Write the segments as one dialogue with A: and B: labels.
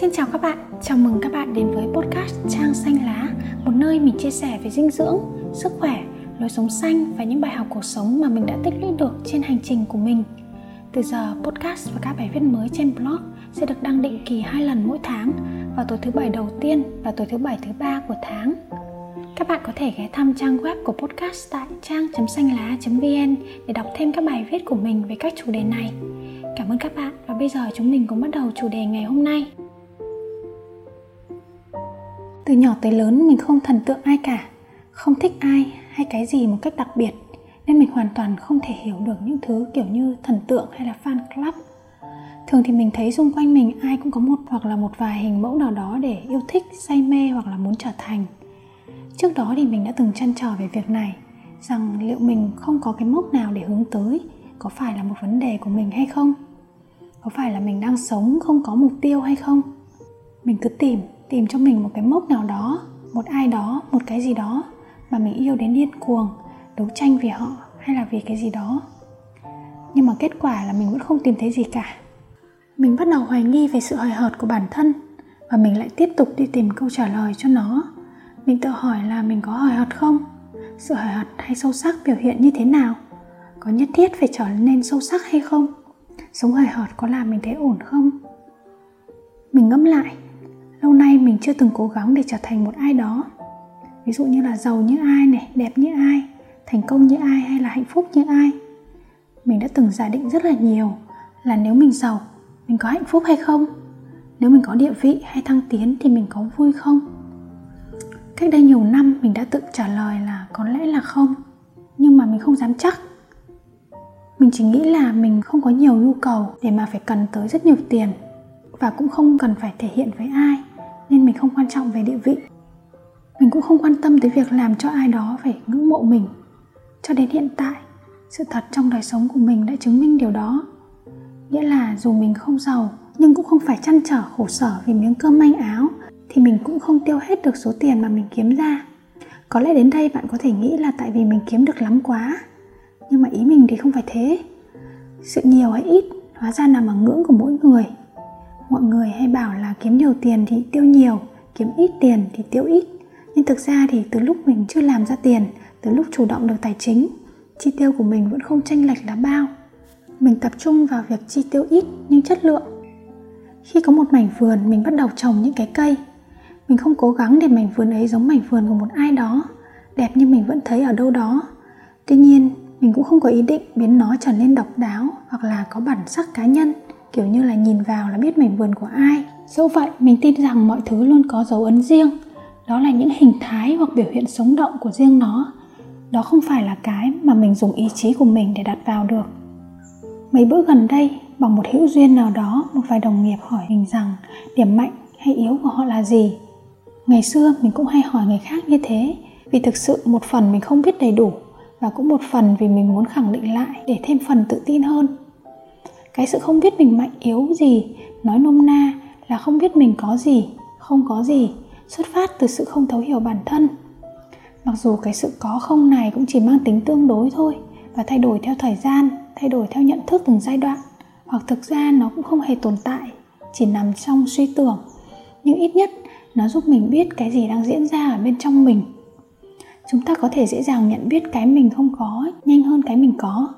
A: Xin chào các bạn, chào mừng các bạn đến với podcast Trang Xanh Lá Một nơi mình chia sẻ về dinh dưỡng, sức khỏe, lối sống xanh và những bài học cuộc sống mà mình đã tích lũy được trên hành trình của mình Từ giờ, podcast và các bài viết mới trên blog sẽ được đăng định kỳ hai lần mỗi tháng vào tối thứ bảy đầu tiên và tối thứ bảy thứ ba của tháng các bạn có thể ghé thăm trang web của podcast tại trang.xanhlá.vn để đọc thêm các bài viết của mình về các chủ đề này. Cảm ơn các bạn và bây giờ chúng mình cùng bắt đầu chủ đề ngày hôm nay. Từ nhỏ tới lớn mình không thần tượng ai cả, không thích ai hay cái gì một cách đặc biệt nên mình hoàn toàn không thể hiểu được những thứ kiểu như thần tượng hay là fan club. Thường thì mình thấy xung quanh mình ai cũng có một hoặc là một vài hình mẫu nào đó để yêu thích, say mê hoặc là muốn trở thành. Trước đó thì mình đã từng chăn trở về việc này rằng liệu mình không có cái mốc nào để hướng tới có phải là một vấn đề của mình hay không? Có phải là mình đang sống không có mục tiêu hay không? Mình cứ tìm tìm cho mình một cái mốc nào đó, một ai đó, một cái gì đó mà mình yêu đến điên cuồng, đấu tranh vì họ hay là vì cái gì đó. Nhưng mà kết quả là mình vẫn không tìm thấy gì cả. Mình bắt đầu hoài nghi về sự hời hợt của bản thân và mình lại tiếp tục đi tìm câu trả lời cho nó. Mình tự hỏi là mình có hời hợt không? Sự hời hợt hay sâu sắc biểu hiện như thế nào? Có nhất thiết phải trở nên sâu sắc hay không? Sống hời hợt có làm mình thấy ổn không? Mình ngẫm lại lâu nay mình chưa từng cố gắng để trở thành một ai đó. Ví dụ như là giàu như ai này, đẹp như ai, thành công như ai hay là hạnh phúc như ai. Mình đã từng giả định rất là nhiều là nếu mình giàu, mình có hạnh phúc hay không? Nếu mình có địa vị hay thăng tiến thì mình có vui không? Cách đây nhiều năm, mình đã tự trả lời là có lẽ là không, nhưng mà mình không dám chắc. Mình chỉ nghĩ là mình không có nhiều nhu cầu để mà phải cần tới rất nhiều tiền và cũng không cần phải thể hiện với ai nên mình không quan trọng về địa vị. Mình cũng không quan tâm tới việc làm cho ai đó phải ngưỡng mộ mình. Cho đến hiện tại, sự thật trong đời sống của mình đã chứng minh điều đó. Nghĩa là dù mình không giàu, nhưng cũng không phải chăn trở khổ sở vì miếng cơm manh áo, thì mình cũng không tiêu hết được số tiền mà mình kiếm ra. Có lẽ đến đây bạn có thể nghĩ là tại vì mình kiếm được lắm quá. Nhưng mà ý mình thì không phải thế. Sự nhiều hay ít hóa ra nằm ở ngưỡng của mỗi người mọi người hay bảo là kiếm nhiều tiền thì tiêu nhiều, kiếm ít tiền thì tiêu ít. Nhưng thực ra thì từ lúc mình chưa làm ra tiền, từ lúc chủ động được tài chính, chi tiêu của mình vẫn không tranh lệch là bao. Mình tập trung vào việc chi tiêu ít nhưng chất lượng. Khi có một mảnh vườn, mình bắt đầu trồng những cái cây. Mình không cố gắng để mảnh vườn ấy giống mảnh vườn của một ai đó, đẹp như mình vẫn thấy ở đâu đó. Tuy nhiên, mình cũng không có ý định biến nó trở nên độc đáo hoặc là có bản sắc cá nhân kiểu như là nhìn vào là biết mảnh vườn của ai. Dẫu vậy, mình tin rằng mọi thứ luôn có dấu ấn riêng. Đó là những hình thái hoặc biểu hiện sống động của riêng nó. Đó không phải là cái mà mình dùng ý chí của mình để đặt vào được. Mấy bữa gần đây, bằng một hữu duyên nào đó, một vài đồng nghiệp hỏi mình rằng điểm mạnh hay yếu của họ là gì? Ngày xưa, mình cũng hay hỏi người khác như thế, vì thực sự một phần mình không biết đầy đủ và cũng một phần vì mình muốn khẳng định lại để thêm phần tự tin hơn cái sự không biết mình mạnh yếu gì, nói nôm na là không biết mình có gì, không có gì, xuất phát từ sự không thấu hiểu bản thân. Mặc dù cái sự có không này cũng chỉ mang tính tương đối thôi và thay đổi theo thời gian, thay đổi theo nhận thức từng giai đoạn, hoặc thực ra nó cũng không hề tồn tại, chỉ nằm trong suy tưởng, nhưng ít nhất nó giúp mình biết cái gì đang diễn ra ở bên trong mình. Chúng ta có thể dễ dàng nhận biết cái mình không có, nhanh hơn cái mình có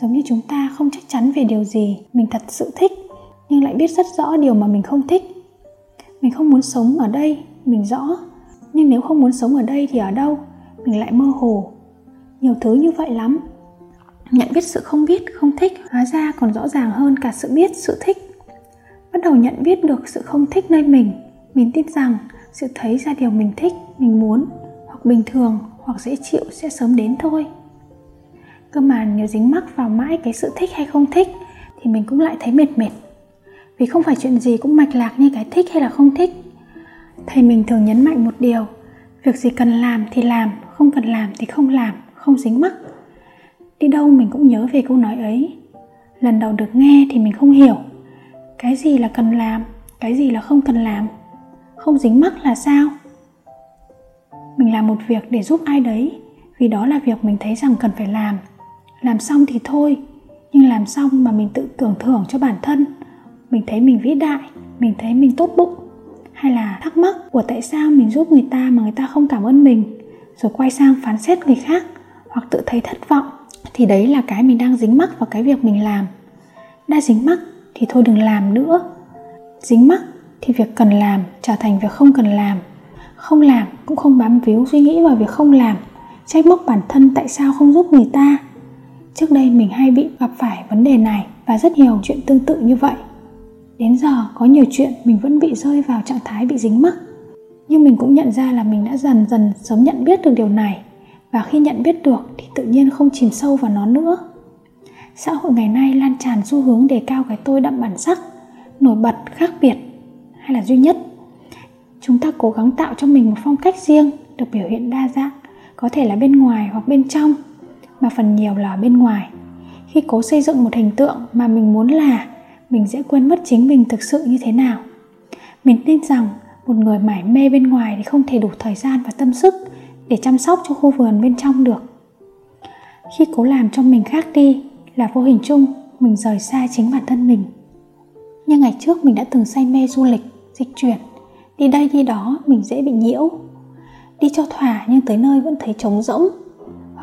A: giống như chúng ta không chắc chắn về điều gì, mình thật sự thích, nhưng lại biết rất rõ điều mà mình không thích. Mình không muốn sống ở đây, mình rõ. Nhưng nếu không muốn sống ở đây thì ở đâu? Mình lại mơ hồ. Nhiều thứ như vậy lắm. Nhận biết sự không biết, không thích, hóa ra còn rõ ràng hơn cả sự biết, sự thích. Bắt đầu nhận biết được sự không thích nơi mình mình tin rằng sự thấy ra điều mình thích, mình muốn, hoặc bình thường, hoặc dễ chịu sẽ sớm đến thôi cơ mà nếu dính mắc vào mãi cái sự thích hay không thích, thì mình cũng lại thấy mệt mệt. Vì không phải chuyện gì cũng mạch lạc như cái thích hay là không thích. Thầy mình thường nhấn mạnh một điều, việc gì cần làm thì làm, không cần làm thì không làm, không dính mắc. Đi đâu mình cũng nhớ về câu nói ấy. Lần đầu được nghe thì mình không hiểu, cái gì là cần làm, cái gì là không cần làm, không dính mắc là sao? Mình làm một việc để giúp ai đấy, vì đó là việc mình thấy rằng cần phải làm làm xong thì thôi, nhưng làm xong mà mình tự tưởng thưởng cho bản thân. Mình thấy mình vĩ đại, mình thấy mình tốt bụng, hay là thắc mắc của tại sao mình giúp người ta mà người ta không cảm ơn mình, rồi quay sang phán xét người khác, hoặc tự thấy thất vọng, thì đấy là cái mình đang dính mắc vào cái việc mình làm. Đã dính mắc thì thôi đừng làm nữa. Dính mắc thì việc cần làm trở thành việc không cần làm. Không làm cũng không bám víu suy nghĩ vào việc không làm. Trách móc bản thân tại sao không giúp người ta trước đây mình hay bị gặp phải vấn đề này và rất nhiều chuyện tương tự như vậy. Đến giờ, có nhiều chuyện mình vẫn bị rơi vào trạng thái bị dính mắc. Nhưng mình cũng nhận ra là mình đã dần dần sớm nhận biết được điều này. Và khi nhận biết được thì tự nhiên không chìm sâu vào nó nữa. Xã hội ngày nay lan tràn xu hướng đề cao cái tôi đậm bản sắc, nổi bật, khác biệt, hay là duy nhất. Chúng ta cố gắng tạo cho mình một phong cách riêng, được biểu hiện đa dạng, có thể là bên ngoài hoặc bên trong mà phần nhiều là ở bên ngoài. Khi cố xây dựng một hình tượng mà mình muốn là, mình sẽ quên mất chính mình thực sự như thế nào. Mình tin rằng một người mải mê bên ngoài thì không thể đủ thời gian và tâm sức để chăm sóc cho khu vườn bên trong được. Khi cố làm cho mình khác đi là vô hình chung, mình rời xa chính bản thân mình. Nhưng ngày trước mình đã từng say mê du lịch, dịch chuyển, đi đây đi đó mình dễ bị nhiễu. Đi cho thỏa nhưng tới nơi vẫn thấy trống rỗng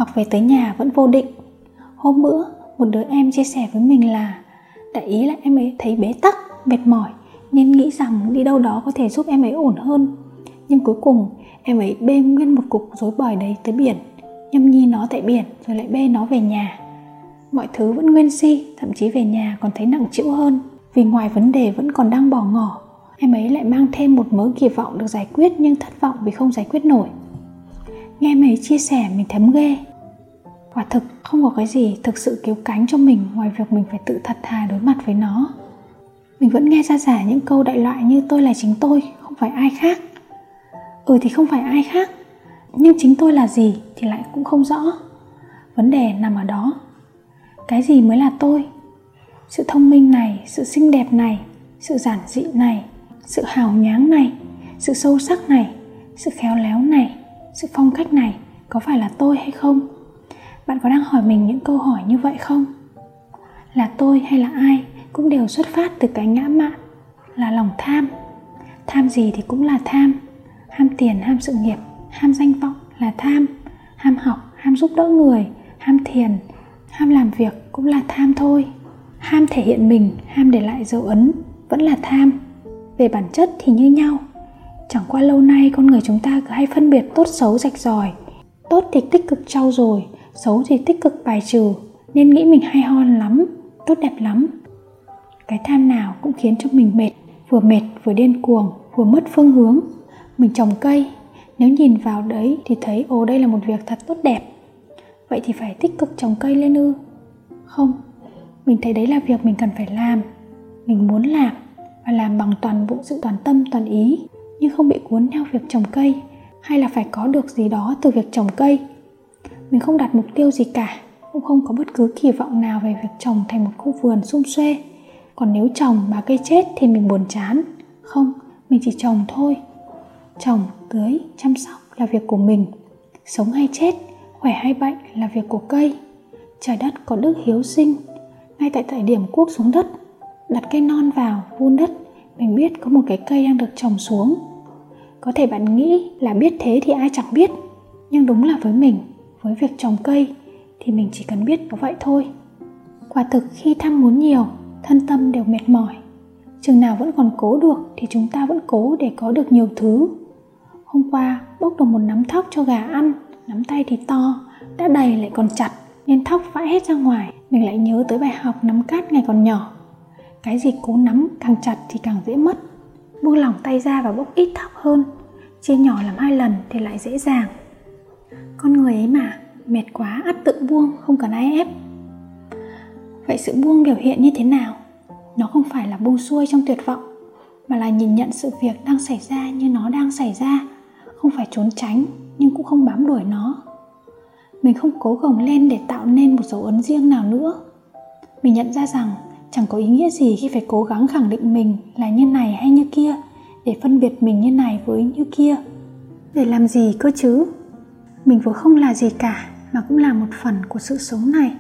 A: hoặc về tới nhà vẫn vô định. Hôm bữa, một đứa em chia sẻ với mình là đại ý là em ấy thấy bế tắc, mệt mỏi, nên nghĩ rằng đi đâu đó có thể giúp em ấy ổn hơn. Nhưng cuối cùng, em ấy bê nguyên một cục rối bời đấy tới biển, nhâm nhi nó tại biển rồi lại bê nó về nhà. Mọi thứ vẫn nguyên si, thậm chí về nhà còn thấy nặng chịu hơn, vì ngoài vấn đề vẫn còn đang bỏ ngỏ. Em ấy lại mang thêm một mớ kỳ vọng được giải quyết nhưng thất vọng vì không giải quyết nổi. Nghe em ấy chia sẻ, mình thấm ghê quả thực, không có cái gì thực sự cứu cánh cho mình ngoài việc mình phải tự thật thà đối mặt với nó. Mình vẫn nghe ra giả những câu đại loại như tôi là chính tôi, không phải ai khác. Ừ thì không phải ai khác, nhưng chính tôi là gì thì lại cũng không rõ. Vấn đề nằm ở đó. Cái gì mới là tôi? Sự thông minh này, sự xinh đẹp này, sự giản dị này, sự hào nhoáng này, sự sâu sắc này, sự khéo léo này, sự phong cách này có phải là tôi hay không? Bạn có đang hỏi mình những câu hỏi như vậy không? Là tôi hay là ai cũng đều xuất phát từ cái ngã mạn là lòng tham. Tham gì thì cũng là tham. Ham tiền, ham sự nghiệp, ham danh vọng là tham. Ham học, ham giúp đỡ người, ham thiền, ham làm việc cũng là tham thôi. Ham thể hiện mình, ham để lại dấu ấn vẫn là tham. Về bản chất thì như nhau. Chẳng qua lâu nay con người chúng ta cứ hay phân biệt tốt xấu rạch ròi. Tốt thì tích cực trau dồi xấu thì tích cực bài trừ, nên nghĩ mình hay ho lắm, tốt đẹp lắm. Cái tham nào cũng khiến cho mình mệt, vừa mệt vừa điên cuồng, vừa mất phương hướng. Mình trồng cây, nếu nhìn vào đấy thì thấy, ồ, đây là một việc thật tốt đẹp. Vậy thì phải tích cực trồng cây lên ư? Không, mình thấy đấy là việc mình cần phải làm. Mình muốn làm và làm bằng toàn bộ sự toàn tâm, toàn ý, nhưng không bị cuốn theo việc trồng cây, hay là phải có được gì đó từ việc trồng cây mình không đặt mục tiêu gì cả, cũng không có bất cứ kỳ vọng nào về việc trồng thành một khu vườn sum xuê. Còn nếu trồng mà cây chết thì mình buồn chán. Không, mình chỉ trồng thôi. Trồng tưới, chăm sóc là việc của mình. Sống hay chết, khỏe hay bệnh là việc của cây. Trời đất có đức hiếu sinh. Ngay tại thời điểm cuốc xuống đất, đặt cây non vào, vun đất, mình biết có một cái cây đang được trồng xuống. Có thể bạn nghĩ là biết thế thì ai chẳng biết, nhưng đúng là với mình với việc trồng cây thì mình chỉ cần biết có vậy thôi. Quả thực khi tham muốn nhiều, thân tâm đều mệt mỏi. Chừng nào vẫn còn cố được thì chúng ta vẫn cố để có được nhiều thứ. Hôm qua, bốc được một nắm thóc cho gà ăn, nắm tay thì to, đã đầy lại còn chặt, nên thóc vãi hết ra ngoài. Mình lại nhớ tới bài học nắm cát ngày còn nhỏ. Cái gì cố nắm, càng chặt thì càng dễ mất. Buông lỏng tay ra và bốc ít thóc hơn. Chia nhỏ làm hai lần thì lại dễ dàng con người ấy mà. Mệt quá ắt tự buông, không cần ai ép. Vậy sự buông biểu hiện như thế nào? Nó không phải là buông xuôi trong tuyệt vọng, mà là nhìn nhận sự việc đang xảy ra như nó đang xảy ra. Không phải trốn tránh, nhưng cũng không bám đuổi nó. Mình không cố gồng lên để tạo nên một dấu ấn riêng nào nữa. Mình nhận ra rằng chẳng có ý nghĩa gì khi phải cố gắng khẳng định mình là như này hay như kia, để phân biệt mình như này với như kia. Để làm gì cơ chứ? Mình vừa không là gì cả, mà cũng là một phần của sự sống này.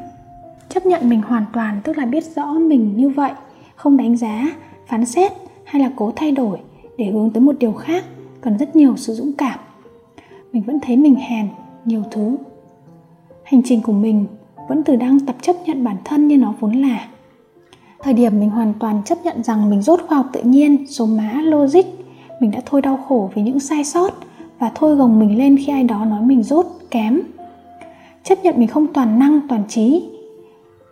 A: Chấp nhận mình hoàn toàn, tức là biết rõ mình như vậy, không đánh giá, phán xét hay là cố thay đổi để hướng tới một điều khác, cần rất nhiều sự dũng cảm. Mình vẫn thấy mình hèn, nhiều thứ. Hành trình của mình vẫn từ đang tập chấp nhận bản thân như nó vốn là. Thời điểm mình hoàn toàn chấp nhận rằng mình rốt khoa học tự nhiên, số má, logic, mình đã thôi đau khổ vì những sai sót và thôi gồng mình lên khi ai đó nói mình rốt, kém. Chấp nhận mình không toàn năng, toàn trí.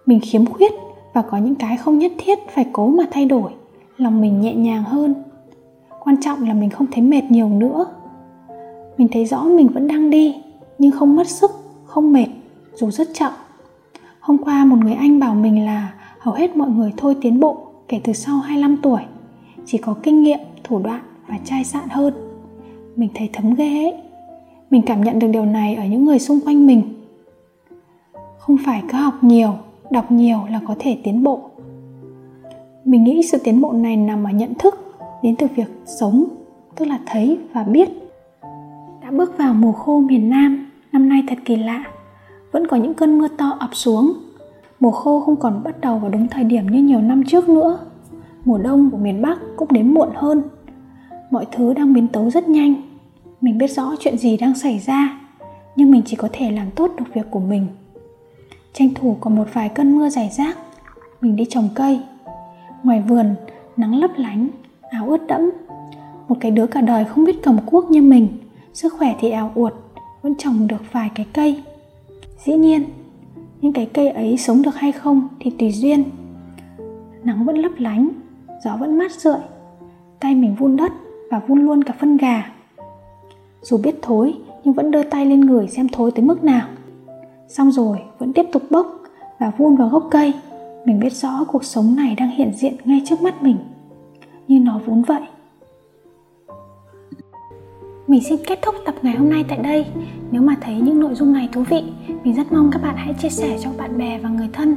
A: Mình khiếm khuyết và có những cái không nhất thiết phải cố mà thay đổi. Lòng mình nhẹ nhàng hơn. Quan trọng là mình không thấy mệt nhiều nữa. Mình thấy rõ mình vẫn đang đi, nhưng không mất sức, không mệt, dù rất chậm. Hôm qua một người anh bảo mình là hầu hết mọi người thôi tiến bộ kể từ sau 25 tuổi. Chỉ có kinh nghiệm, thủ đoạn và chai sạn hơn mình thấy thấm ghê ấy. Mình cảm nhận được điều này ở những người xung quanh mình. Không phải cứ học nhiều, đọc nhiều là có thể tiến bộ. Mình nghĩ sự tiến bộ này nằm ở nhận thức, đến từ việc sống, tức là thấy và biết. Đã bước vào mùa khô miền nam, năm nay thật kỳ lạ. Vẫn có những cơn mưa to ập xuống. Mùa khô không còn bắt đầu vào đúng thời điểm như nhiều năm trước nữa. Mùa đông của miền bắc cũng đến muộn hơn. Mọi thứ đang biến tấu rất nhanh mình biết rõ chuyện gì đang xảy ra, nhưng mình chỉ có thể làm tốt được việc của mình. Tranh thủ còn một vài cơn mưa rải rác, mình đi trồng cây. Ngoài vườn, nắng lấp lánh, áo ướt đẫm. Một cái đứa cả đời không biết cầm cuốc như mình, sức khỏe thì eo uột, vẫn trồng được vài cái cây. Dĩ nhiên, những cái cây ấy sống được hay không thì tùy duyên. Nắng vẫn lấp lánh, gió vẫn mát rượi. Tay mình vun đất và vun luôn cả phân gà dù biết thối, nhưng vẫn đưa tay lên người xem thối tới mức nào. Xong rồi, vẫn tiếp tục bốc và vun vào gốc cây. Mình biết rõ cuộc sống này đang hiện diện ngay trước mắt mình. Như nó vốn vậy. Mình xin kết thúc tập ngày hôm nay tại đây. Nếu mà thấy những nội dung này thú vị, mình rất mong các bạn hãy chia sẻ cho bạn bè và người thân.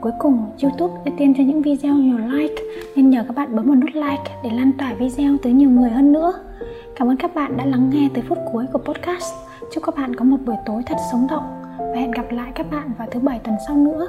A: Cuối cùng, youtube ưu tiên cho những video nhiều like, nên nhờ các bạn bấm vào nút like để lan tỏa video tới nhiều người hơn nữa cảm ơn các bạn đã lắng nghe tới phút cuối của podcast. Chúc các bạn có một buổi tối thật sống động và hẹn gặp lại các bạn vào thứ bảy tuần sau nữa.